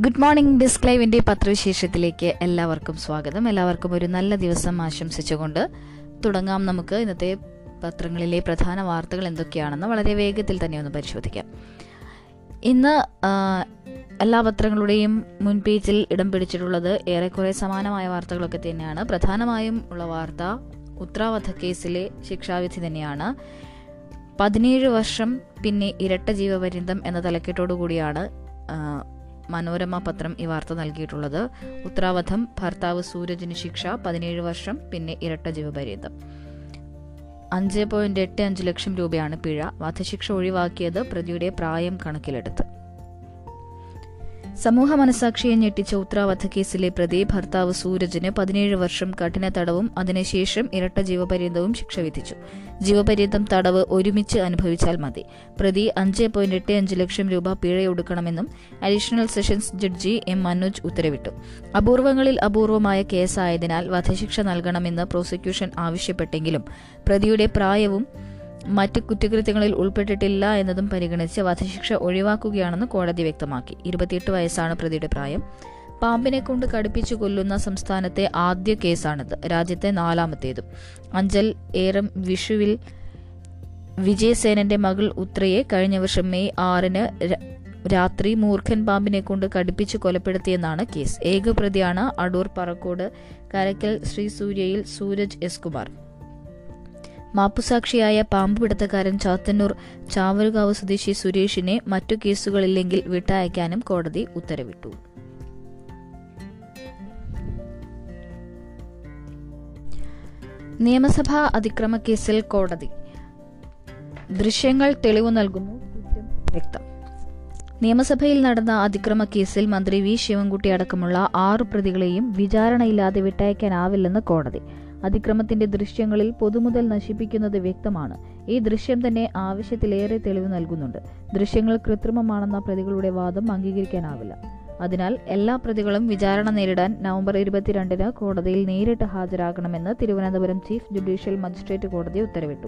Good morning ഡിസ്ക്ലൈവിന്റെ പത്രവിശേഷത്തിലേക്ക് എല്ലാവർക്കും സ്വാഗതം. എല്ലാവർക്കും ഒരു നല്ല ദിവസം ആശംസിച്ചുകൊണ്ട് തുടങ്ങാം നമുക്ക് ഇന്നത്തെ പത്രങ്ങളിലെ പ്രധാന വാർത്തകൾ എന്തൊക്കെയാണെന്ന് വളരെ വേഗത്തിൽ തന്നെ ഒന്ന് പരിശോധിക്കാം. ഇന്ന് എല്ലാ പത്രങ്ങളുടെയും മുൻപേജിൽ ഇടം പിടിച്ചിട്ടുള്ളത് ഏറെക്കുറെ സമാനമായ വാർത്തകളൊക്കെ തന്നെയാണ്. പ്രധാനമായും ഉള്ള വാർത്ത ഉത്രാവധ കേസിലെ ശിക്ഷാവിധി തന്നെയാണ്. പതിനേഴ് വർഷം പിന്നെ ഇരട്ട ജീവപര്യന്തം എന്ന തലക്കെട്ടോടു കൂടിയാണ് മനോരമ പത്രം ഈ വാർത്ത നൽകിയിട്ടുള്ളത്. ഉത്തരാവധം ഭർത്താവ് സൂരജിന് ശിക്ഷ പതിനേഴ് വർഷം പിന്നെ ഇരട്ട ജീവപര്യന്തം. അഞ്ച് പോയിന്റ് എട്ട് അഞ്ച് ലക്ഷം രൂപയാണ് പിഴ. വധശിക്ഷ ഒഴിവാക്കിയത് പ്രതിയുടെ പ്രായം കണക്കിലെടുത്ത്. സമൂഹ മനസാക്ഷിയെ ഞെട്ടിച്ച ഉത്തരാവധ കേസിലെ പ്രതി ഭർത്താവ് സൂരജിന് പതിനേഴ് വർഷം കഠിന തടവും അതിനുശേഷം ഇരട്ട ജീവപര്യന്തവും ശിക്ഷ വിധിച്ചു. ജീവപര്യന്തം തടവ് ഒരുമിച്ച് അനുഭവിച്ചാൽ മതി. പ്രതി അഞ്ച് പോയിന്റ് എട്ട് അഞ്ച് ലക്ഷം രൂപ പിഴയൊടുക്കണമെന്നും additional sessions judge M Manoj ഉത്തരവിട്ടു. അപൂർവങ്ങളിൽ അപൂർവമായ കേസായതിനാൽ വധശിക്ഷ നൽകണമെന്ന് പ്രോസിക്യൂഷൻ ആവശ്യപ്പെട്ടെങ്കിലും പ്രതിയുടെ പ്രായവും മറ്റ് കുറ്റകൃത്യങ്ങളിൽ ഉൾപ്പെട്ടിട്ടില്ല എന്നതും പരിഗണിച്ച് വധശിക്ഷ ഒഴിവാക്കുകയാണെന്ന് കോടതി വ്യക്തമാക്കി. ഇരുപത്തിയെട്ട് വയസ്സാണ് പ്രതിയുടെ പ്രായം. പാമ്പിനെ കൊണ്ട് കടുപ്പിച്ചു കൊല്ലുന്ന സംസ്ഥാനത്തെ ആദ്യ കേസാണിത്. രാജ്യത്തെ നാലാമത്തേതും. അഞ്ചൽ ഏറം വിഷുവിൽ വിജയസേനന്റെ മകൾ ഉത്രയെ കഴിഞ്ഞ വർഷം മെയ് ആറിന് രാത്രി മൂർഖൻ പാമ്പിനെ കൊണ്ട് കടുപ്പിച്ച് കൊലപ്പെടുത്തിയെന്നാണ് കേസ്. ഏക പ്രതിയാണ് അടൂർ പറക്കോട് കരക്കൽ ശ്രീ സൂര്യയിൽ സൂരജ് എസ് കുമാർ. മാപ്പുസാക്ഷിയായ പാമ്പുപിടുത്തക്കാരൻ ചാത്തന്നൂർ ചാവരുകാവ് സ്വദേശി സുരേഷിനെ മറ്റു കേസുകളില്ലെങ്കിൽ വിട്ടയക്കാനും കോടതി ഉത്തരവിട്ടു. നിയമസഭാ അതിക്രമ കേസിൽ കോടതി. ദൃശ്യങ്ങൾ തെളിവ് നൽകുന്നു. വ്യക്തം. നിയമസഭയിൽ നടന്ന അതിക്രമ കേസിൽ മന്ത്രി വി ശിവൻകുട്ടി അടക്കമുള്ള ആറു പ്രതികളെയും വിചാരണയില്ലാതെ വിട്ടയക്കാനാവില്ലെന്ന് കോടതി. അതിക്രമത്തിന്റെ ദൃശ്യങ്ങളിൽ പൊതുമുതൽ നശിപ്പിക്കുന്നത് വ്യക്തമാണ്. ഈ ദൃശ്യം തന്നെ ആവശ്യത്തിലേറെ തെളിവ് നൽകുന്നുണ്ട്. ദൃശ്യങ്ങൾ കൃത്രിമമാണെന്ന പ്രതികളുടെ വാദം അംഗീകരിക്കാനാവില്ല. അതിനാൽ എല്ലാ പ്രതികളും വിചാരണ നേരിടാൻ നവംബർ ഇരുപത്തിരണ്ടിന് കോടതിയിൽ നേരിട്ട് ഹാജരാകണമെന്ന് തിരുവനന്തപുരം ചീഫ് ജുഡീഷ്യൽ മജിസ്ട്രേറ്റ് കോടതി ഉത്തരവിട്ടു.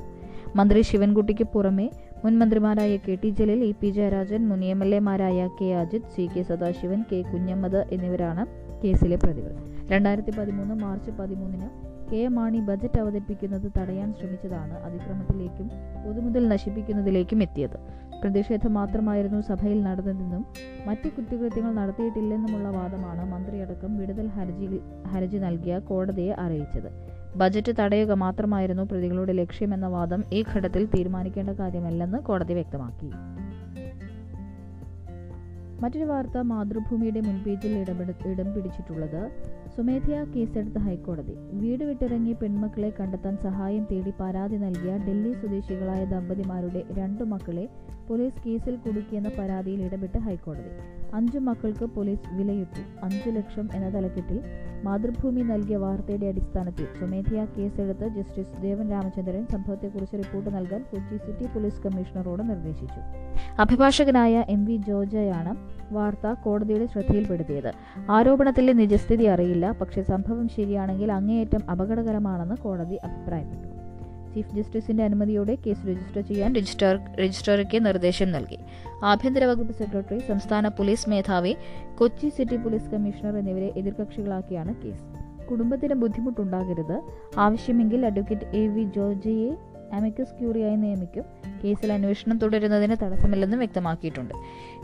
മന്ത്രി ശിവൻകുട്ടിക്ക് പുറമെ മുൻ മന്ത്രിമാരായ K T Jaleel E P Jayarajan മുൻ M L എമാരായ K Ajith C K Sadasivan K Kunhammed എന്നിവരാണ് കേസിലെ പ്രതികൾ. രണ്ടായിരത്തി പതിമൂന്ന് മാർച്ച് പതിമൂന്നിന് കെ മാണി ബജറ്റ് അവതരിപ്പിക്കുന്നത് തടയാൻ ശ്രമിച്ചതാണ് അതിക്രമത്തിലേക്കും പൊതുമുതൽ നശിപ്പിക്കുന്നതിലേക്കും എത്തിയത്. പ്രതിഷേധം മാത്രമായിരുന്നു സഭയിൽ നടന്നതെന്നും മറ്റ് കുറ്റകൃത്യങ്ങൾ നടത്തിയിട്ടില്ലെന്നുമുള്ള വാദമാണ് മന്ത്രിയടക്കം വിടുതൽ ഹർജി ഹർജി നൽകിയ കോടതിയെ അറിയിച്ചത്. ബജറ്റ് തടയുക മാത്രമായിരുന്നു പ്രതികളുടെ ലക്ഷ്യമെന്ന വാദം ഈ ഘട്ടത്തിൽ തീരുമാനിക്കേണ്ട കാര്യമല്ലെന്ന് കോടതി വ്യക്തമാക്കി. മറ്റൊരു വാർത്ത മാതൃഭൂമിയുടെ മുൻപേജിൽ ഇടപെട ഇടം പിടിച്ചിട്ടുള്ളത് സ്വമേധയാ കേസെടുത്ത ഹൈക്കോടതി. വീട് വിട്ടിറങ്ങി പെൺമക്കളെ കണ്ടെത്താൻ സഹായം തേടി പരാതി നൽകിയ ഡൽഹി സ്വദേശികളായ ദമ്പതിമാരുടെ രണ്ടു മക്കളെ പോലീസ് കേസിൽ കുടുക്കിയെന്ന പരാതിയിൽ ഇടപെട്ട് ഹൈക്കോടതി. അഞ്ചു മക്കൾക്ക് പോലീസ് വിലയിട്ടു അഞ്ചു ലക്ഷം എന്ന തലക്കെട്ടിൽ മാതൃഭൂമി നൽകിയ വാർത്തയുടെ അടിസ്ഥാനത്തിൽ സ്വമേധയാ കേസെടുത്ത് ജസ്റ്റിസ് ദേവൻ രാമചന്ദ്രൻ സംഭവത്തെക്കുറിച്ച് റിപ്പോർട്ട് നൽകാൻ കൊച്ചി സിറ്റി പോലീസ് കമ്മീഷണറോട് നിർദ്ദേശിച്ചു. അഭിഭാഷകനായ എം വി ജോർജയാണ് വാർത്ത കോടതിയുടെ ശ്രദ്ധയിൽപ്പെടുത്തിയത്. ആരോപണത്തിലെ നിജസ്ഥിതി അറിയില്ല. പക്ഷേ സംഭവം ശരിയാണെങ്കിൽ അങ്ങേയറ്റം അപകടകരമാണെന്ന് കോടതി അഭിപ്രായപ്പെട്ടു. ചീഫ് ജസ്റ്റിസിന്റെ അനുമതിയോടെ കേസ് രജിസ്റ്റർ ചെയ്യാൻ രജിസ്ട്രാർ രജിസ്ട്രാർക്ക് നിർദ്ദേശം നൽകി. ആഭ്യന്തര വകുപ്പ് സെക്രട്ടറി സംസ്ഥാന പോലീസ് മേധാവി കൊച്ചി സിറ്റി പോലീസ് കമ്മീഷണർ എന്നിവരെ എതിർകക്ഷികളാക്കിയാണ് കേസ്. കുടുംബത്തിന് ബുദ്ധിമുട്ടുണ്ടാകരുത്. ആവശ്യമെങ്കിൽ അഡ്വക്കേറ്റ് എ വി ജോർജയെ അമിക്കസ് ക്യൂറിയായി നിയമിക്കും. കേസിൽ അന്വേഷണം തുടരുന്നതിന് തടസ്സമില്ലെന്നും വ്യക്തമാക്കിയിട്ടുണ്ട്.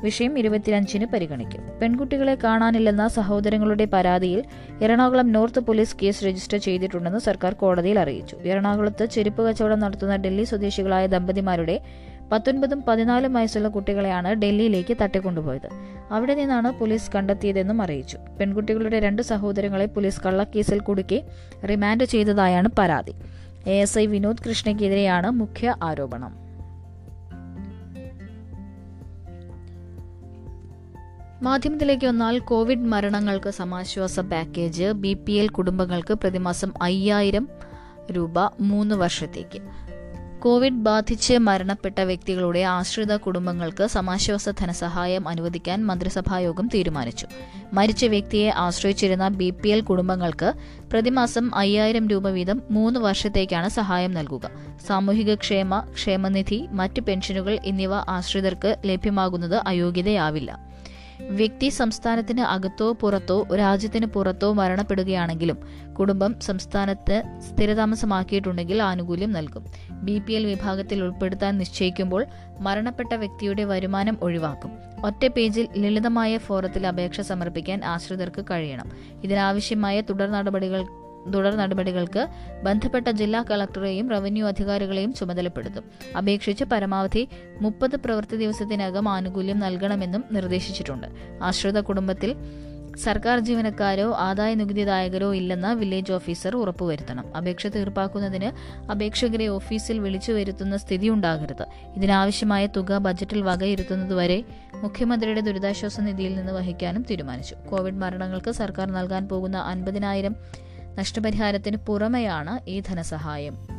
വിഷയം ഇരുപത്തിയഞ്ചിന് പരിഗണിക്കും. പെൺകുട്ടികളെ കാണാനില്ലെന്ന സഹോദരങ്ങളുടെ പരാതിയിൽ Ernakulam north police case register ചെയ്തിട്ടുണ്ടെന്ന് സർക്കാർ കോടതിയിൽ അറിയിച്ചു. എറണാകുളത്ത് ചെരുപ്പ് കച്ചവടം നടത്തുന്ന ഡൽഹി സ്വദേശികളായ ദമ്പതിമാരുടെ പത്തൊൻപതും പതിനാലും വയസ്സുള്ള കുട്ടികളെയാണ് ഡൽഹിയിലേക്ക് തട്ടിക്കൊണ്ടുപോയത്. അവിടെ നിന്നാണ് പോലീസ് കണ്ടെത്തിയതെന്നും അറിയിച്ചു. പെൺകുട്ടികളുടെ രണ്ട് സഹോദരങ്ങളെ പോലീസ് കള്ളക്കേസിൽ കുടുക്കി റിമാൻഡ് ചെയ്തതായാണ് പരാതി. എ എസ് ഐ വിനോദ് കൃഷ്ണയ്ക്കെതിരെയാണ് മുഖ്യ ആരോപണം. മാധ്യമത്തിലേക്ക് വന്നാൽ കോവിഡ് മരണങ്ങൾക്ക് സമാശ്വാസ പാക്കേജ് ബി പി എൽ കുടുംബങ്ങൾക്ക് പ്രതിമാസം അയ്യായിരം രൂപ മൂന്ന് വർഷത്തേക്ക്. കോവിഡ് ബാധിച്ച് മരണപ്പെട്ട വ്യക്തികളുടെ ആശ്രിത കുടുംബങ്ങൾക്ക് സമാശ്വാസ ധനസഹായം അനുവദിക്കാൻ മന്ത്രിസഭായോഗം തീരുമാനിച്ചു. മരിച്ച വ്യക്തിയെ ആശ്രയിച്ചിരുന്ന ബി പി എൽ കുടുംബങ്ങൾക്ക് പ്രതിമാസം അയ്യായിരം രൂപ വീതം മൂന്ന് വർഷത്തേക്കാണ് സഹായം നൽകുക. സാമൂഹിക ക്ഷേമ ക്ഷേമനിധി മറ്റ് പെൻഷനുകൾ എന്നിവ ആശ്രിതർക്ക് ലഭ്യമാകുന്നത് അയോഗ്യതയാവില്ല. വ്യക്തി സംസ്ഥാനത്തിന് അകത്തോ പുറത്തോ രാജ്യത്തിന് പുറത്തോ മരണപ്പെടുകയാണെങ്കിലും കുടുംബം സംസ്ഥാനത്ത് സ്ഥിരതാമസമാക്കിയിട്ടുണ്ടെങ്കിൽ ആനുകൂല്യം നൽകും. ബി പി എൽ വിഭാഗത്തിൽ ഉൾപ്പെടുത്താൻ നിശ്ചയിക്കുമ്പോൾ മരണപ്പെട്ട വ്യക്തിയുടെ വരുമാനം ഒഴിവാക്കും. ഒറ്റ പേജിൽ ലളിതമായ ഫോറത്തിൽ അപേക്ഷ സമർപ്പിക്കാൻ ആശ്രിതർക്ക് കഴിയണം. ഇതിനാവശ്യമായ തുടർ നടപടികൾ തുടർ നടപടികൾക്ക് ബന്ധപ്പെട്ട ജില്ലാ കളക്ടറെയും റവന്യൂ അധികാരികളെയും ചുമതലപ്പെടുത്തും. അപേക്ഷിച്ച് പരമാവധി മുപ്പത് പ്രവൃത്തി ദിവസത്തിനകം ആനുകൂല്യം നൽകണമെന്നും നിർദ്ദേശിച്ചിട്ടുണ്ട്. ആശ്രിത കുടുംബത്തിൽ സർക്കാർ ജീവനക്കാരോ ആദായ നികുതിദായകരോ ഇല്ലെന്ന് വില്ലേജ് ഓഫീസർ ഉറപ്പുവരുത്തണം. അപേക്ഷ തീർപ്പാക്കുന്നതിന് അപേക്ഷകരെ ഓഫീസിൽ വിളിച്ചു വരുത്തുന്ന സ്ഥിതി ഉണ്ടാകരുത് ഇതിനാവശ്യമായ തുക ബജറ്റിൽ വകയിരുത്തുന്നതുവരെ മുഖ്യമന്ത്രിയുടെ ദുരിതാശ്വാസ നിധിയിൽ നിന്ന് വഹിക്കാനും തീരുമാനിച്ചു. കോവിഡ് മരണങ്ങൾക്ക് സർക്കാർ നൽകാൻ പോകുന്ന അൻപതിനായിരം നഷ്ടപരിഹാരത്തിന് പുറമെയാണ് ഈ ധനസഹായം.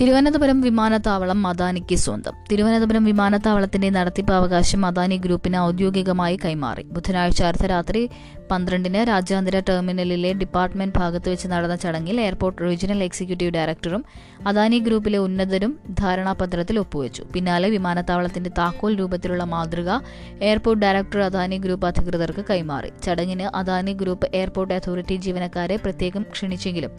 തിരുവനന്തപുരം വിമാനത്താവളം അദാനിക്ക് സ്വന്തം. തിരുവനന്തപുരം വിമാനത്താവളത്തിന്റെ നടത്തിപ്പ് അവകാശം അദാനി ഗ്രൂപ്പിന് ഔദ്യോഗികമായി കൈമാറി. ബുധനാഴ്ച അർദ്ധരാത്രി പന്ത്രണ്ടിന് രാജ്യാന്തര ടെർമിനലിലെ ഡിപ്പാർട്ട്മെന്റ് ഭാഗത്ത് വെച്ച് നടന്ന ചടങ്ങിൽ എയർപോർട്ട് റീജിയണൽ എക്സിക്യൂട്ടീവ് ഡയറക്ടറും അദാനി ഗ്രൂപ്പിലെ ഉന്നതരും ധാരണാപത്രത്തിൽ ഒപ്പുവെച്ചു. പിന്നാലെ വിമാനത്താവളത്തിന്റെ താക്കോൽ രൂപത്തിലുള്ള മാതൃക എയർപോർട്ട് ഡയറക്ടർ അദാനി ഗ്രൂപ്പ് അധികൃതർക്ക് കൈമാറി. ചടങ്ങിന് അദാനി ഗ്രൂപ്പ് എയർപോർട്ട് അതോറിറ്റി ജീവനക്കാരെ പ്രത്യേകം ക്ഷണിച്ചെങ്കിലും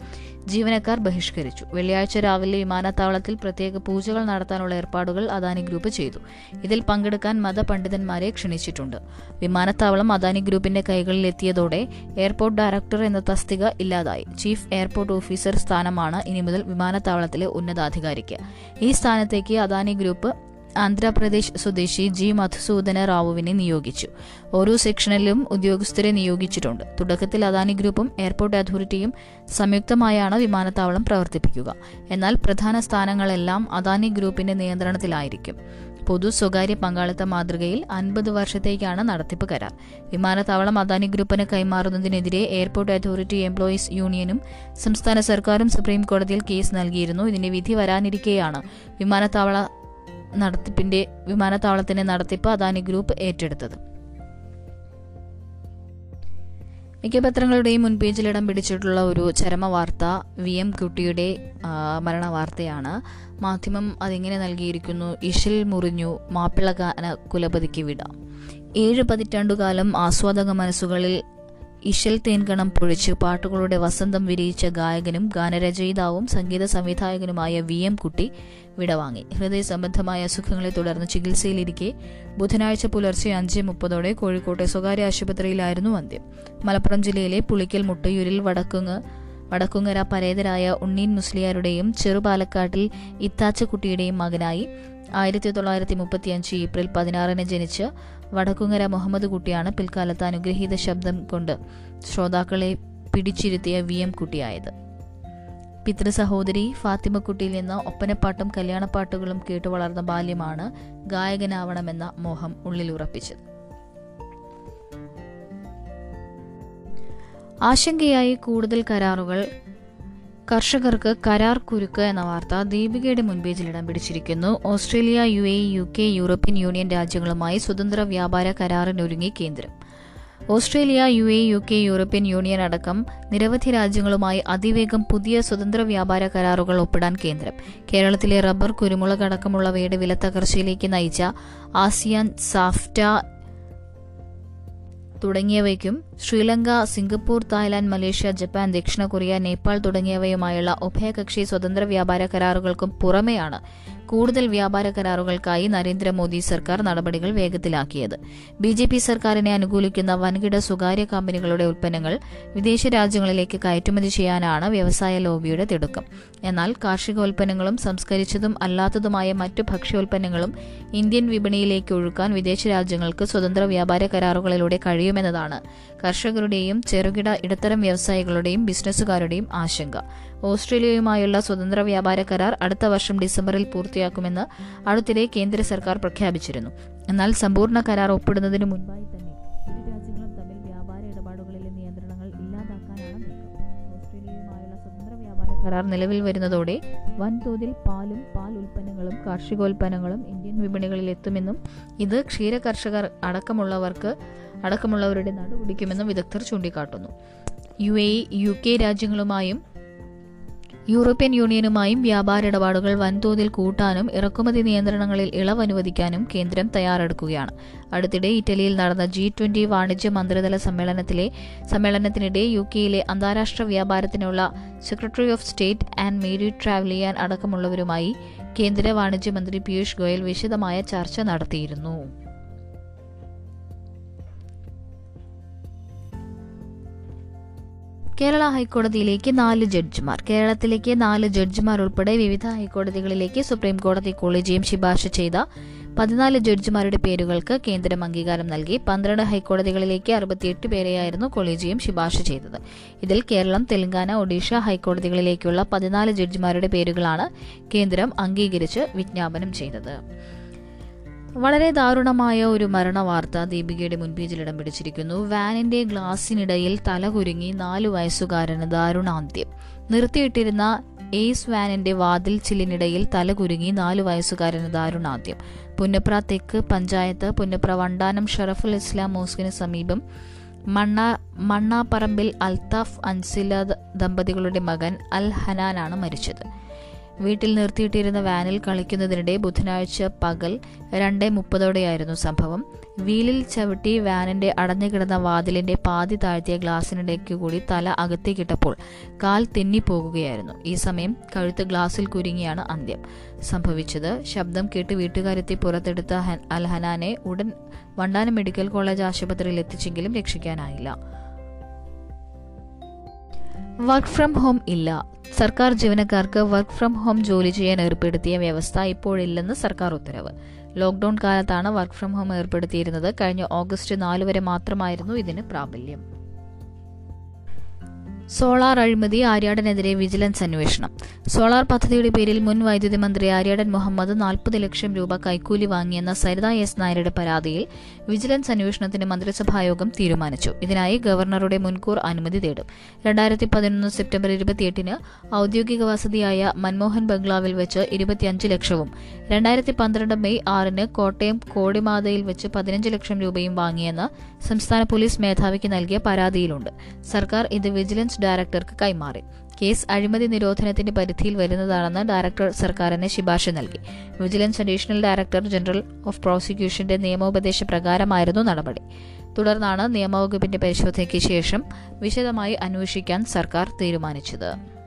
ജീവനക്കാർ ബഹിഷ്കരിച്ചു. വെള്ളിയാഴ്ച രാവിലെ വിമാനത്താവളത്തിൽ പ്രത്യേക പൂജകൾ നടത്താനുള്ള ഏർപ്പാടുകൾ അദാനി ഗ്രൂപ്പ് ചെയ്തു. ഇതിൽ പങ്കെടുക്കാൻ മതപണ്ഡിതന്മാരെ ക്ഷണിച്ചിട്ടുണ്ട്. വിമാനത്താവളം അദാനി ഗ്രൂപ്പിന്റെ കൈകളിൽ എത്തിയതോടെ എയർപോർട്ട് ഡയറക്ടർ എന്ന തസ്തിക ഇല്ലാതായി. ചീഫ് എയർപോർട്ട് ഓഫീസർ സ്ഥാനമാണ് ഇനി മുതൽ വിമാനത്താവളത്തിലെ ഉന്നതാധികാരിക്ക്. ഈ സ്ഥാനത്തേക്ക് അദാനി ഗ്രൂപ്പ് ആന്ധ്രാപ്രദേശ് സ്വദേശി ജി മധുസൂദന റാവുവിനെ നിയോഗിച്ചു. ഓരോ സെക്ഷനിലും ഉദ്യോഗസ്ഥരെ നിയോഗിച്ചിട്ടുണ്ട്. തുടക്കത്തിൽ അദാനി ഗ്രൂപ്പും എയർപോർട്ട് അതോറിറ്റിയും സംയുക്തമായാണ് വിമാനത്താവളം പ്രവർത്തിപ്പിക്കുക. എന്നാൽ പ്രധാന സ്ഥാനങ്ങളെല്ലാം അദാനി ഗ്രൂപ്പിന്റെ നിയന്ത്രണത്തിലായിരിക്കും. പൊതു സ്വകാര്യ പങ്കാളിത്ത മാതൃകയിൽ അൻപത് വർഷത്തേക്കാണ് നടത്തിപ്പ് കരാർ. വിമാനത്താവളം അദാനി ഗ്രൂപ്പിന് കൈമാറുന്നതിനെതിരെ എയർപോർട്ട് അതോറിറ്റി എംപ്ലോയീസ് യൂണിയനും സംസ്ഥാന സർക്കാരും സുപ്രീം കോടതിയിൽ കേസ് നൽകിയിരുന്നു. ഇതിന്റെ വിധി വരാനിരിക്കെയാണ് വിമാനത്താവള നടത്തിപ്പിന്റെ വിമാനത്താവളത്തിന്റെ നടത്തിപ്പ് അദാനി ഗ്രൂപ്പ് ഏറ്റെടുത്തത്. മിക്ക പത്രങ്ങളുടെയും മുൻപേജിൽ ഇടം പിടിച്ചിട്ടുള്ള ഒരു ചരമ വാർത്ത വി എം കുട്ടിയുടെ മരണ വാർത്തയാണ് മാധ്യമം അതിങ്ങനെ നൽകിയിരിക്കുന്നു? ഇഷിൽ മുറിഞ്ഞു മാപ്പിളഗാന കുലപതിക്ക് വിട. ഏഴ് പതിറ്റാണ്ടുകാലം ആസ്വാദക മനസ്സുകളിൽ ഇഷൽ തേൻകണം പൊഴിച്ച് പാട്ടുകളുടെ വസന്തം വിരിയിച്ച ഗായകനും ഗാനരചയിതാവും സംഗീത സംവിധായകനുമായ വി എം കുട്ടി വിടവാങ്ങി. ഹൃദയ സംബന്ധമായ അസുഖങ്ങളെ തുടർന്ന് ചികിത്സയിലിരിക്കെ ബുധനാഴ്ച പുലർച്ചെ അഞ്ച് മുപ്പതോടെ കോഴിക്കോട്ടെ സ്വകാര്യ ആശുപത്രിയിലായിരുന്നു അന്ത്യം. മലപ്പുറം ജില്ലയിലെ പുളിക്കൽ മുട്ടയൂരിൽ വടക്കുങ്ങ് വടക്കുങ്ങര പരേതരായ ഉണ്ണീൻ മുസ്ലിയാരുടെയും ചെറുപാലക്കാട്ടിൽ ഇത്താച്ചക്കുട്ടിയുടെയും മകനായി ആയിരത്തി തൊള്ളായിരത്തി മുപ്പത്തിയഞ്ച് ഏപ്രിൽ പതിനാറിന് ജനിച്ച് വടക്കുങ്ങര മുഹമ്മദ് കുട്ടിയാണ് പിൽക്കാലത്ത് അനുഗ്രഹീത ശബ്ദം കൊണ്ട് ശ്രോതാക്കളെ പിടിച്ചിരുത്തിയ വി എം കുട്ടിയായത്. പിതൃ സഹോദരി ഫാത്തിമക്കുട്ടിയിൽ നിന്ന് ഒപ്പനപ്പാട്ടും കല്യാണപ്പാട്ടുകളും കേട്ടു വളർന്ന ബാല്യമാണ് ഗായകനാവണമെന്ന മോഹം ഉള്ളിൽ ഉറപ്പിച്ചത് ആശങ്കയായി കൂടുതൽ കരാറുകൾ കർഷകർക്ക് കരാർ കുരുക്ക് എന്ന വാർത്ത ദീപികയുടെ മുൻപേജിൽ ഇടം പിടിച്ചിരിക്കുന്നു. Australia U A U K European Union രാജ്യങ്ങളുമായി സ്വതന്ത്ര വ്യാപാര കരാറിനൊരുങ്ങി കേന്ദ്രം. Australia U A U K European Union അടക്കം നിരവധി രാജ്യങ്ങളുമായി അതിവേഗം പുതിയ സ്വതന്ത്ര വ്യാപാര കരാറുകൾ ഒപ്പിടാൻ കേന്ദ്രം. കേരളത്തിലെ റബ്ബർ കുരുമുളക് അടക്കമുള്ളവയുടെ വില തകർച്ചയിലേക്ക് നയിച്ച ASEAN SAFTA തുടങ്ങിയവയ്ക്കും Sri Lanka Singapore Thailand Malaysia Japan ദക്ഷിണ കൊറിയ നേപ്പാൾ തുടങ്ങിയവയുമായുള്ള ഉഭയകക്ഷി സ്വതന്ത്ര വ്യാപാര കരാറുകൾക്കും പുറമെയാണ് കൂടുതൽ വ്യാപാര കരാറുകൾക്കായി നരേന്ദ്രമോദി സർക്കാർ നടപടികൾ വേഗത്തിലാക്കിയത്. ബി ജെ പി സർക്കാരിനെ അനുകൂലിക്കുന്ന വൻകിട സ്വകാര്യ കമ്പനികളുടെ ഉൽപ്പന്നങ്ങൾ വിദേശ രാജ്യങ്ങളിലേക്ക് കയറ്റുമതി ചെയ്യാനാണ് വ്യവസായ ലോബിയുടെ തിടുക്കം. എന്നാൽ കാർഷികോൽപ്പന്നങ്ങളും സംസ്കരിച്ചതും അല്ലാത്തതുമായ മറ്റു ഭക്ഷ്യോൽപ്പന്നങ്ങളും ഇന്ത്യൻ വിപണിയിലേക്ക് ഒഴുക്കാൻ വിദേശ രാജ്യങ്ങൾക്ക് സ്വതന്ത്ര വ്യാപാര കരാറുകളിലൂടെ കഴിയുമെന്നതാണ് കർഷകരുടെയും ചെറുകിട ഇടത്തരം വ്യവസായികളുടെയും ബിസിനസ്സുകാരുടെയും ആശങ്ക. ഓസ്ട്രേലിയയുമായുള്ള സ്വതന്ത്ര വ്യാപാര കരാർ അടുത്ത വർഷം ഡിസംബറിൽ പൂർത്തിയാക്കുമെന്ന് അടുത്തിടെ കേന്ദ്ര സർക്കാർ പ്രഖ്യാപിച്ചിരുന്നു. എന്നാൽ സമ്പൂർണ കരാർ ഒപ്പിടുന്നതിന് മുൻപായി തന്നെ കരാർ നിലവിൽ വരുന്നതോടെ വൻതോതിൽ പാലും പാൽ ഉൽപ്പന്നങ്ങളും കാർഷികോൽപ്പന്നങ്ങളും ഇന്ത്യൻ വിപണികളിൽ എത്തുമെന്നും ഇത് ക്ഷീര കർഷകർ അടക്കമുള്ളവർക്ക് അടക്കമുള്ളവരുടെ നടുപിടിക്കുമെന്നും വിദഗ്ധർ ചൂണ്ടിക്കാട്ടുന്നു. യു എ യു കെ രാജ്യങ്ങളുമായും യൂറോപ്യൻ യൂണിയനുമായും വ്യാപാര ഇടപാടുകൾ വൻതോതിൽ കൂട്ടാനും ഇറക്കുമതി നിയന്ത്രണങ്ങളിൽ ഇളവ് അനുവദിക്കാനും കേന്ദ്രം തയ്യാറെടുക്കുകയാണ്. അടുത്തിടെ ഇറ്റലിയിൽ നടന്ന ജി ട്വന്റി വാണിജ്യ മന്ത്രിതല സമ്മേളനത്തിലെ സമ്മേളനത്തിനിടെ യു കെയിലെ അന്താരാഷ്ട്ര വ്യാപാരത്തിനുള്ള secretary of state and Mary Trevelyan അടക്കമുള്ളവരുമായി കേന്ദ്ര വാണിജ്യമന്ത്രി പീയൂഷ് ഗോയൽ വിശദമായ ചർച്ച നടത്തിയിരുന്നു. കേരള ഹൈക്കോടതിയിലേക്ക് നാല് ജഡ്ജിമാർ. കേരളത്തിലേക്ക് നാല് ജഡ്ജിമാർ ഉൾപ്പെടെ വിവിധ ഹൈക്കോടതികളിലേക്ക് സുപ്രീം കോടതി കോളേജിയം ശുപാർശ ചെയ്ത പതിനാല് ജഡ്ജിമാരുടെ പേരുകൾക്ക് കേന്ദ്രം അംഗീകാരം നൽകി പന്ത്രണ്ട് ഹൈക്കോടതികളിലേക്ക് അറുപത്തിയെട്ട് പേരെയായിരുന്നു കൊളീജിയം ശുപാർശ ചെയ്തത്. ഇതിൽ കേരളം തെലങ്കാന ഒഡീഷ ഹൈക്കോടതികളിലേക്കുള്ള പതിനാല് ജഡ്ജിമാരുടെ പേരുകളാണ് കേന്ദ്രം അംഗീകരിച്ച് വിജ്ഞാപനം ചെയ്തത്. വളരെ ദാരുണമായ ഒരു മരണവാർത്ത ദീപികയുടെ മുൻപേജിൽ ഇടം പിടിച്ചിരിക്കുന്നു. വാനിന്റെ ഗ്ലാസിനിടയിൽ തലകുരുങ്ങി നാലു വയസ്സുകാരന് ദാരുണാന്ത്യം. നിർത്തിയിട്ടിരുന്ന എയ്സ് വാനിന്റെ വാതിൽ ചില്ലിനിടയിൽ തലകുരുങ്ങി നാലു വയസ്സുകാരന് ദാരുണാന്ത്യം. പുന്നപ്ര തെക്ക് പഞ്ചായത്ത് പുന്നപ്ര വണ്ടാനം ഷറഫുൽ ഇസ്ലാം മോസ്കിന് സമീപം മണ്ണ മണ്ണാപ്പറമ്പിൽ അൽത്താഫ് അൻസില ദമ്പതികളുടെ മകൻ അൽ ഹനാനാണ് മരിച്ചത്. വീട്ടിൽ നിർത്തിയിട്ടിരുന്ന വാനിൽ കളിക്കുന്നതിനിടെ ബുധനാഴ്ച പകൽ രണ്ട് മുപ്പതോടെയായിരുന്നു സംഭവം. വീലിൽ ചവിട്ടി വാനിന്റെ അടഞ്ഞുകിടന്ന വാതിലിന്റെ പാതി താഴ്ത്തിയ ഗ്ലാസിനിടയ്ക്ക് കൂടി തല അകത്തേക്കിട്ടപ്പോൾ കാൽ തെന്നിപ്പോകുകയായിരുന്നു. ഈ സമയം കഴുത്ത് ഗ്ലാസിൽ കുരുങ്ങിയാണ് അന്ത്യം. സംഭവിച്ചത് ശബ്ദം കേട്ട് വീട്ടുകാരെത്തി പുറത്തെടുത്ത അൽഹനാനെ ഉടൻ വണ്ടാനം മെഡിക്കൽ കോളേജ് ആശുപത്രിയിൽ എത്തിച്ചെങ്കിലും രക്ഷിക്കാനായില്ല. വർക്ക് ഫ്രം ഹോം ഇല്ല. സർക്കാർ ജീവനക്കാർക്ക് വർക്ക് ഫ്രം ഹോം ജോലി ചെയ്യാൻ ഏർപ്പെടുത്തിയ വ്യവസ്ഥ ഇപ്പോഴില്ലെന്ന് സർക്കാർ ഉത്തരവ്. ലോക്ഡൌൺ കാലത്താണ് വർക്ക് ഫ്രം ഹോം ഏർപ്പെടുത്തിയിരുന്നത്. കഴിഞ്ഞ ഓഗസ്റ്റ് നാല് വരെ മാത്രമായിരുന്നു ഇതിന് പ്രാബല്യം. സോളാർ അഴിമതി ആര്യാടനെതിരെ വിജിലൻസ് അന്വേഷണം. സോളാർ പദ്ധതിയുടെ പേരിൽ മുൻ വൈദ്യുതി മന്ത്രി ആര്യാടൻ മുഹമ്മദ് നാൽപ്പത് ലക്ഷം രൂപ കൈക്കൂലി വാങ്ങിയെന്ന സരിത എസ് നായരുടെ പരാതിയിൽ വിജിലൻസ് അന്വേഷണത്തിന് മന്ത്രിസഭായോഗം തീരുമാനിച്ചു. ഇതിനായി ഗവർണറുടെ മുൻകൂർ അനുമതി തേടും. രണ്ടായിരത്തി പതിനൊന്ന് സെപ്റ്റംബർ ഇരുപത്തിയെട്ടിന് ഔദ്യോഗിക വസതിയായ മൻമോഹൻ ബംഗ്ലാവിൽ വെച്ച് ഇരുപത്തിയഞ്ച് ലക്ഷവും രണ്ടായിരത്തി പന്ത്രണ്ട് മെയ് ആറിന് കോട്ടയം കോടിമാതയിൽ വെച്ച് പതിനഞ്ച് ലക്ഷം രൂപയും വാങ്ങിയെന്ന് സംസ്ഥാന പോലീസ് മേധാവിക്ക് നൽകിയ പരാതിയിലുണ്ട്. സർക്കാർ ഇത് വിജിലൻസ് ഡയറക്ടർക്ക് കൈമാറി. കേസ് അഴിമതി നിരോധനത്തിന്റെ പരിധിയിൽ വരുന്നതാണെന്ന് ഡയറക്ടർ സർക്കാരിന് ശുപാർശ നൽകി. Vigilance additional director general of പ്രോസിക്യൂഷന്റെ നിയമോപദേശ പ്രകാരമായിരുന്നു നടപടി. തുടർന്നാണ് നിയമവകുപ്പിന്റെ പരിശോധനയ്ക്ക് ശേഷം വിശദമായി അന്വേഷിക്കാൻ സർക്കാർ തീരുമാനിച്ചത്.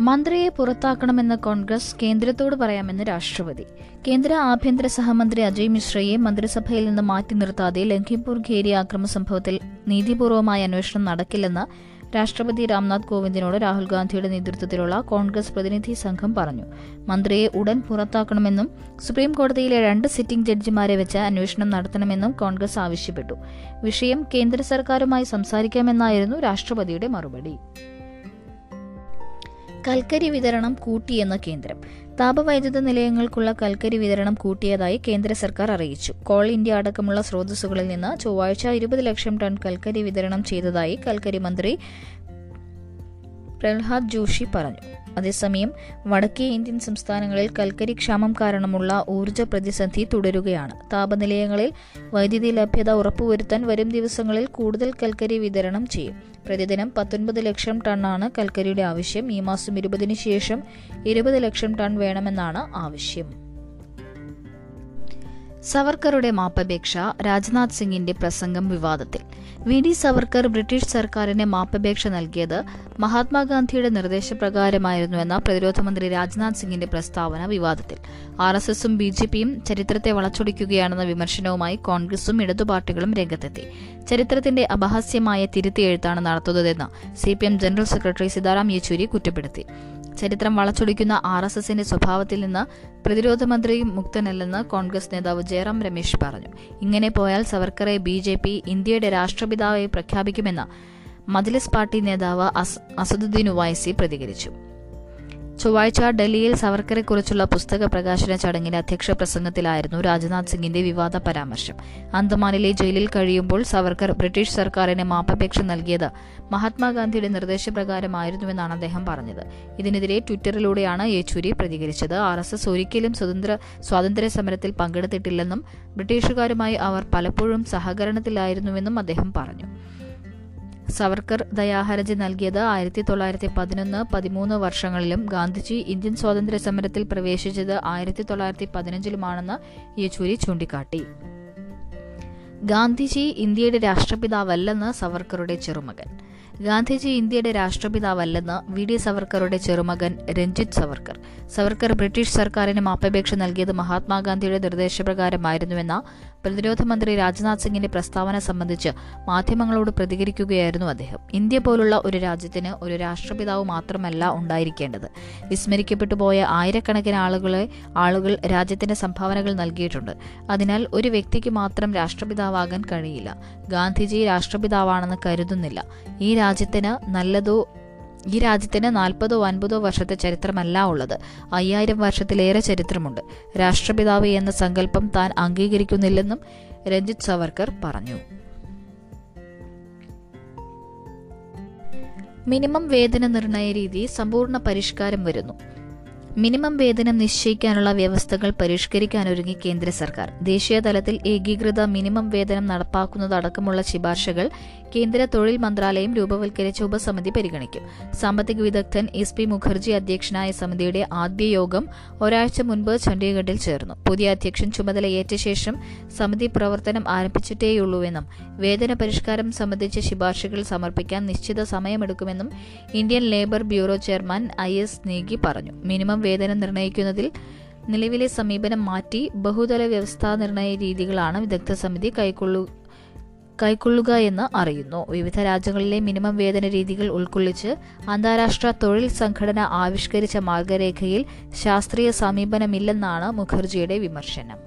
മന്ത്രിയെ പുറത്താക്കണമെന്ന് കോൺഗ്രസ് കേന്ദ്രത്തോട് പറയാമെന്ന് രാഷ്ട്രപതി. കേന്ദ്ര ആഭ്യന്തര സഹമന്ത്രി അജയ് മിശ്രയെ മന്ത്രിസഭയിൽ നിന്ന് മാറ്റി നിർത്താതെ ലഖിംപൂർ ഖേരി ആക്രമ സംഭവത്തിൽ നീതിപൂർവമായ അന്വേഷണം നടക്കില്ലെന്ന് രാഷ്ട്രപതി രാംനാഥ് കോവിന്ദിനോട് രാഹുൽ ഗാന്ധിയുടെ നേതൃത്വത്തിലുള്ള കോൺഗ്രസ് പ്രതിനിധി സംഘം പറഞ്ഞു. മന്ത്രിയെ ഉടൻ പുറത്താക്കണമെന്നും സുപ്രീം കോടതിയിലെ രണ്ട് സിറ്റിംഗ് ജഡ്ജിമാരെ വെച്ച് അന്വേഷണം നടത്തണമെന്നും കോൺഗ്രസ് ആവശ്യപ്പെട്ടു. വിഷയം കേന്ദ്ര സർക്കാരുമായി സംസാരിക്കാമെന്നായിരുന്നു രാഷ്ട്രപതിയുടെ മറുപടി. കൽക്കരി വിതരണം കൂട്ടിയെന്ന് കേന്ദ്രം. താപവൈദ്യുത നിലയങ്ങൾക്കുള്ള കൽക്കരി വിതരണം കൂട്ടിയതായി കേന്ദ്ര സർക്കാർ അറിയിച്ചു. കോൾ ഇന്ത്യ അടക്കമുള്ള സ്രോതസ്സുകളിൽ നിന്ന് ചൊവ്വാഴ്ച ഇരുപത് ലക്ഷം ടൺ കൽക്കരി വിതരണം ചെയ്തതായി കൽക്കരി മന്ത്രി പ്രഹ്ലാദ് ജോഷി പറഞ്ഞു. അതേസമയം വടക്കേ ഇന്ത്യൻ സംസ്ഥാനങ്ങളിൽ കൽക്കരി ക്ഷാമം കാരണമുള്ള ഊർജ പ്രതിസന്ധി തുടരുകയാണ്. താപനിലയങ്ങളിൽ വൈദ്യുതി ലഭ്യത ഉറപ്പുവരുത്താൻ വരും ദിവസങ്ങളിൽ കൂടുതൽ കൽക്കരി വിതരണം ചെയ്യും. പ്രതിദിനം പത്തൊൻപത് ലക്ഷം ടണ്ണാണ് കൽക്കരിയുടെ ആവശ്യം. ഈ മാസം ഇരുപതിനു ശേഷം ഇരുപത് ലക്ഷം ടൺ വേണമെന്നാണ് ആവശ്യം. സവർക്കറുടെ മാപ്പപേക്ഷ രാജ്നാഥ് സിംഗിന്റെ പ്രസംഗം വിവാദത്തിൽ. വി. ഡി. സവർക്കർ ബ്രിട്ടീഷ് സർക്കാരിന് മാപ്പപേക്ഷ നൽകിയത് മഹാത്മാഗാന്ധിയുടെ നിർദ്ദേശപ്രകാരമായിരുന്നുവെന്ന പ്രതിരോധ മന്ത്രി രാജ്നാഥ് സിംഗിന്റെ പ്രസ്താവന വിവാദത്തിൽ. ആർ എസ് എസും ബി ജെ പിയും ചരിത്രത്തെ വളച്ചൊടിക്കുകയാണെന്ന വിമർശനവുമായി കോൺഗ്രസും ഇടതുപാർട്ടികളും രംഗത്തെത്തി. ചരിത്രത്തിന്റെ അപഹാസ്യമായ തിരുത്തിയെഴുത്താണ് നടത്തുന്നതെന്ന് C P M general secretary Sitaram Yechury കുറ്റപ്പെടുത്തി. ചരിത്രം വളച്ചൊടിക്കുന്ന ആർ എസ് എസിന്റെ സ്വഭാവത്തിൽ നിന്ന് പ്രതിരോധ മന്ത്രിയും മുക്തനല്ലെന്ന് കോൺഗ്രസ് നേതാവ് ജയറാം രമേശ് പറഞ്ഞു. ഇങ്ങനെ പോയാൽ സവർക്കറെ ബി ജെ പി ഇന്ത്യയുടെ രാഷ്ട്രപിതാവായി പ്രഖ്യാപിക്കുമെന്ന് മജ്ലിസ് പാർട്ടി നേതാവ് അസദുദ്ദീൻ ഉവൈസി പ്രതികരിച്ചു. ചൊവ്വാഴ്ച ഡൽഹിയിൽ സവർക്കറെക്കുറിച്ചുള്ള പുസ്തക പ്രകാശന ചടങ്ങിന്റെ അധ്യക്ഷ പ്രസംഗത്തിലായിരുന്നു രാജ്നാഥ് സിംഗിന്റെ വിവാദ പരാമർശം. അന്തമാനിലെ ജയിലിൽ കഴിയുമ്പോൾ സവർക്കർ ബ്രിട്ടീഷ് സർക്കാരിന് മാപ്പപേക്ഷ നൽകിയത് മഹാത്മാഗാന്ധിയുടെ നിർദ്ദേശപ്രകാരമായിരുന്നുവെന്നാണ് അദ്ദേഹം പറഞ്ഞത്. ഇതിനെതിരെ ട്വിറ്ററിലൂടെയാണ് യെച്ചൂരി പ്രതികരിച്ചത്. ആർ എസ് എസ് ഒരിക്കലും സ്വതന്ത്ര സ്വാതന്ത്ര്യ സമരത്തിൽ പങ്കെടുത്തിട്ടില്ലെന്നും ബ്രിട്ടീഷുകാരുമായി അവർ പലപ്പോഴും സഹകരണത്തിലായിരുന്നുവെന്നും അദ്ദേഹം പറഞ്ഞു. സവർക്കർ ദയാഹർജി നൽകിയത് ആയിരത്തി തൊള്ളായിരത്തി പതിനൊന്ന് പതിമൂന്ന് വർഷങ്ങളിലും ഗാന്ധിജി ഇന്ത്യൻ സ്വാതന്ത്ര്യ സമരത്തിൽ പ്രവേശിച്ചത് ആയിരത്തി തൊള്ളായിരത്തി പതിനഞ്ചിലുമാണെന്ന് യെച്ചൂരി ചൂണ്ടിക്കാട്ടി. ഗാന്ധിജി ഇന്ത്യയുടെ രാഷ്ട്രപിതാവല്ലെന്ന് സവർക്കറുടെ ചെറുമകൻ. ഗാന്ധിജി ഇന്ത്യയുടെ രാഷ്ട്രപിതാവല്ലെന്ന് വി ഡി സവർക്കറുടെ ചെറുമകൻ രഞ്ജിത് സവർക്കർ. സവർക്കർ ബ്രിട്ടീഷ് സർക്കാരിന് മാപ്പപേക്ഷ നൽകിയത് മഹാത്മാഗാന്ധിയുടെ നിർദ്ദേശപ്രകാരമായിരുന്നുവെന്ന പ്രതിരോധ മന്ത്രി രാജ്നാഥ് സിംഗിന്റെ പ്രസ്താവന സംബന്ധിച്ച് മാധ്യമങ്ങളോട് പ്രതികരിക്കുകയായിരുന്നു അദ്ദേഹം. ഇന്ത്യ പോലുള്ള ഒരു രാജ്യത്തിന് ഒരു രാഷ്ട്രപിതാവ് മാത്രമല്ല ഉണ്ടായിരിക്കേണ്ടത്. വിസ്മരിക്കപ്പെട്ടു പോയ ആയിരക്കണക്കിന് ആളുകളെ ആളുകൾ രാജ്യത്തിന്റെ സംഭാവനകൾ നൽകിയിട്ടുണ്ട്. അതിനാൽ ഒരു വ്യക്തിക്ക് മാത്രം രാഷ്ട്രപിതാവാകാൻ കഴിയില്ല. ഗാന്ധിജി രാഷ്ട്രപിതാവാണെന്ന് കരുതുന്നില്ല. ഈ രാജ്യത്തിന് നല്ലതോ ഈ രാജ്യത്തിന് നാൽപ്പതോ അൻപതോ വർഷത്തെ ചരിത്രമല്ല ഉള്ളത്. അയ്യായിരം വർഷത്തിലേറെ ചരിത്രമുണ്ട്. രാഷ്ട്രപിതാവ് എന്ന സങ്കല്പം താൻ അംഗീകരിക്കുന്നില്ലെന്നും രഞ്ജിത് സവർക്കർ പറഞ്ഞു. മിനിമം വേതന നിർണയ രീതി സമ്പൂർണ പരിഷ്കാരം വരുന്നു. മിനിമം വേതനം നിശ്ചയിക്കാനുള്ള വ്യവസ്ഥകൾ പരിഷ്കരിക്കാനൊരുങ്ങി കേന്ദ്ര സർക്കാർ. ദേശീയ തലത്തിൽ ഏകീകൃത മിനിമം വേതനം നടപ്പാക്കുന്നതടക്കമുള്ള ശുപാർശകൾ കേന്ദ്ര തൊഴിൽ മന്ത്രാലയം രൂപവൽക്കരിച്ച ഉപസമിതി പരിഗണിക്കും. സാമ്പത്തിക വിദഗ്ധൻ എസ് പി മുഖർജി അധ്യക്ഷനായ സമിതിയുടെ ആദ്യ യോഗം ഒരാഴ്ച മുൻപ് ചണ്ഡീഗഡിൽ ചേർന്നു. പുതിയ അധ്യക്ഷൻ ചുമതലയേറ്റ ശേഷം സമിതി പ്രവർത്തനം ആരംഭിച്ചിട്ടേയുള്ളൂവെന്നും വേതന പരിഷ്കാരം സംബന്ധിച്ച ശുപാർശകൾ സമർപ്പിക്കാൻ നിശ്ചിത സമയമെടുക്കുമെന്നും Indian labour bureau chairman I S Negi പറഞ്ഞു. മിനിമം വേതനം നിർണയിക്കുന്നതിൽ നിലവിലെ സമീപനം മാറ്റി ബഹുതല വ്യവസ്ഥാ നിർണയ രീതികളാണ് വിദഗ്ധ സമിതി കൈക്കൊള്ളു കൈക്കൊള്ളുക എന്ന് അറിയുന്നു. വിവിധ രാജ്യങ്ങളിലെ മിനിമം വേതന രീതികൾ ഉൾക്കൊള്ളിച്ച് അന്താരാഷ്ട്ര തൊഴിൽ സംഘടന ആവിഷ്കരിച്ച മാർഗരേഖയിൽ ശാസ്ത്രീയ സമീപനമില്ലെന്നാണ് മുഖർജിയുടെ വിമർശനം.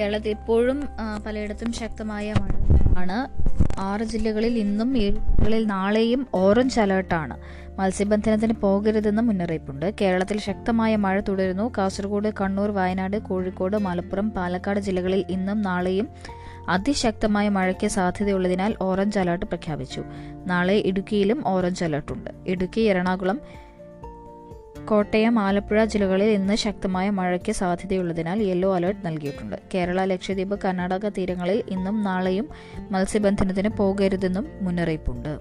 കേരളത്തിൽ ഇപ്പോഴും പലയിടത്തും ശക്തമായ മഴ ആണ്. ആറ് ജില്ലകളിൽ ഇന്നും ഏഴ് ജില്ലകളിൽ നാളെയും ഓറഞ്ച് അലേർട്ടാണ്. മത്സ്യബന്ധനത്തിന് പോകരുതെന്ന് മുന്നറിയിപ്പുണ്ട്. കേരളത്തിൽ ശക്തമായ മഴ തുടരുന്നു. കാസർഗോഡ് കണ്ണൂർ വയനാട് കോഴിക്കോട് മലപ്പുറം പാലക്കാട് ജില്ലകളിൽ ഇന്നും നാളെയും അതിശക്തമായ മഴയ്ക്ക് സാധ്യതയുള്ളതിനാൽ ഓറഞ്ച് അലർട്ട് പ്രഖ്യാപിച്ചു. നാളെ ഇടുക്കിയിലും ഓറഞ്ച് അലർട്ടുണ്ട്. ഇടുക്കി എറണാകുളം കോട്ടയം ആലപ്പുഴ ജില്ലകളിൽ ഇന്ന് ശക്തമായ മഴയ്ക്ക് സാധ്യതയുള്ളതിനാൽ യെല്ലോ അലർട്ട് നൽകിയിട്ടുണ്ട്. കേരള ലക്ഷദ്വീപ് കർണാടക തീരങ്ങളിൽ ഇന്നും നാളെയും മത്സ്യബന്ധനത്തിന് പോകരുതെന്നും മുന്നറിയിപ്പുണ്ട്.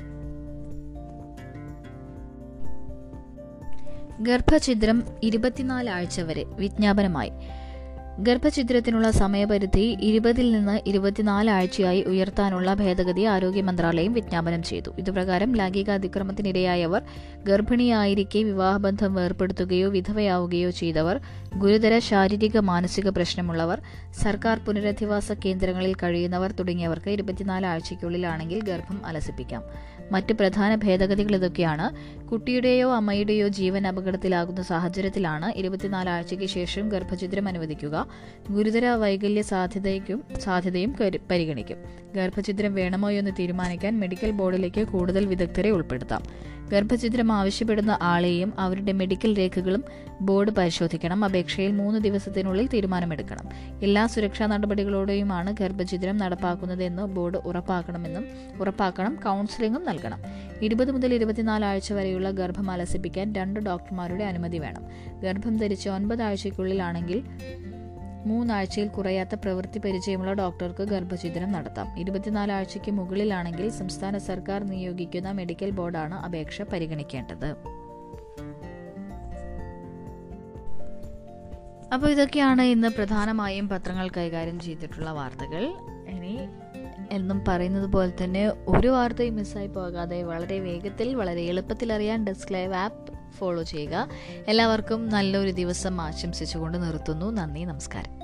ഗർഭഛിദ്രം ഇരുപത്തിനാല് ആഴ്ച വരെ വിജ്ഞാപനമായി. ഗർഭഛിദ്രത്തിനുള്ള സമയപരിധി ഇരുപതിൽ നിന്ന് ഇരുപത്തിനാല് ആഴ്ചയായി ഉയർത്താനുള്ള ഭേദഗതി ആരോഗ്യ മന്ത്രാലയം വിജ്ഞാപനം ചെയ്തു. ഇതുപ്രകാരം ലൈംഗിക അതിക്രമത്തിനിരയായവർ ഗർഭിണിയായിരിക്കെ വിവാഹബന്ധം വേർപ്പെടുത്തുകയോ വിധവയാവുകയോ ചെയ്തവർ ഗുരുതര ശാരീരിക മാനസിക പ്രശ്നമുള്ളവർ സർക്കാർ പുനരധിവാസ കേന്ദ്രങ്ങളിൽ കഴിയുന്നവർ തുടങ്ങിയവർക്ക് ഇരുപത്തിനാല് ആഴ്ചയ്ക്കുള്ളിലാണെങ്കിൽ ഗർഭം അലസിപ്പിക്കാം. മറ്റ് പ്രധാന ഭേദഗതികൾ ഇതൊക്കെയാണ്. കുട്ടിയുടെയോ അമ്മയുടെയോ ജീവൻ അപകടത്തിലാകുന്ന സാഹചര്യത്തിലാണ് ഇരുപത്തിനാല് ആഴ്ചയ്ക്ക് ശേഷം ഗർഭഛിദ്രം അനുവദിക്കുക. ഗുരുതര വൈകല്യ സാധ്യതയ്ക്കും സാധ്യതയും പരിഗണിക്കും. ഗർഭഛിദ്രം വേണമോ എന്ന് തീരുമാനിക്കാൻ മെഡിക്കൽ ബോർഡിലേക്ക് കൂടുതൽ വിദഗ്ധരെ ഉൾപ്പെടുത്താം. ഗർഭഛിദ്രം ആവശ്യപ്പെടുന്ന ആളെയും അവരുടെ മെഡിക്കൽ രേഖകളും ബോർഡ് പരിശോധിക്കണം. അപേക്ഷയിൽ മൂന്ന് ദിവസത്തിനുള്ളിൽ തീരുമാനമെടുക്കണം. എല്ലാ സുരക്ഷാ നടപടികളോടെയുമാണ് ഗർഭഛിദ്രം നടപ്പാക്കുന്നതെന്ന് ബോർഡ് ഉറപ്പാക്കണമെന്നും ഉറപ്പാക്കണം കൗൺസിലിംഗും നൽകണം. ഇരുപത് മുതൽ ഇരുപത്തിനാല് ആഴ്ച വരെയുള്ള ഗർഭം അലസിപ്പിക്കാൻ രണ്ട് ഡോക്ടർമാരുടെ അനുമതി വേണം. ഗർഭം ധരിച്ച് ഒൻപത് ആഴ്ചയ്ക്കുള്ളിലാണെങ്കിൽ മൂന്നാഴ്ചയിൽ കുറയാത്ത പ്രവൃത്തി പരിചയമുള്ള ഡോക്ടർക്ക് ഗർഭഛിദ്രം നടത്താം. ഇരുപത്തിനാല് ആഴ്ചയ്ക്ക് മുകളിലാണെങ്കിൽ സംസ്ഥാന സർക്കാർ നിയോഗിക്കുന്ന മെഡിക്കൽ ബോർഡാണ് അപേക്ഷ പരിഗണിക്കേണ്ടത്. അപ്പോൾ ഇതൊക്കെയാണ് ഇന്ന് പ്രധാനമായും പത്രങ്ങൾ കൈകാര്യം ചെയ്തിട്ടുള്ള വാർത്തകൾ. ഇനി എന്നും പറയുന്നത് പോലെ തന്നെ ഒരു വാർത്തയും മിസ്സായി പോകാതെ വളരെ വേഗത്തിൽ വളരെ എളുപ്പത്തിൽ അറിയാൻ ഡെസ്ക് ലൈവ് ആപ്പ് ഫോളോ ചെയ്യുക. എല്ലാവർക്കും നല്ലൊരു ദിവസം ആശംസിച്ചുകൊണ്ട് നിർത്തുന്നു. നന്ദി നമസ്കാരം.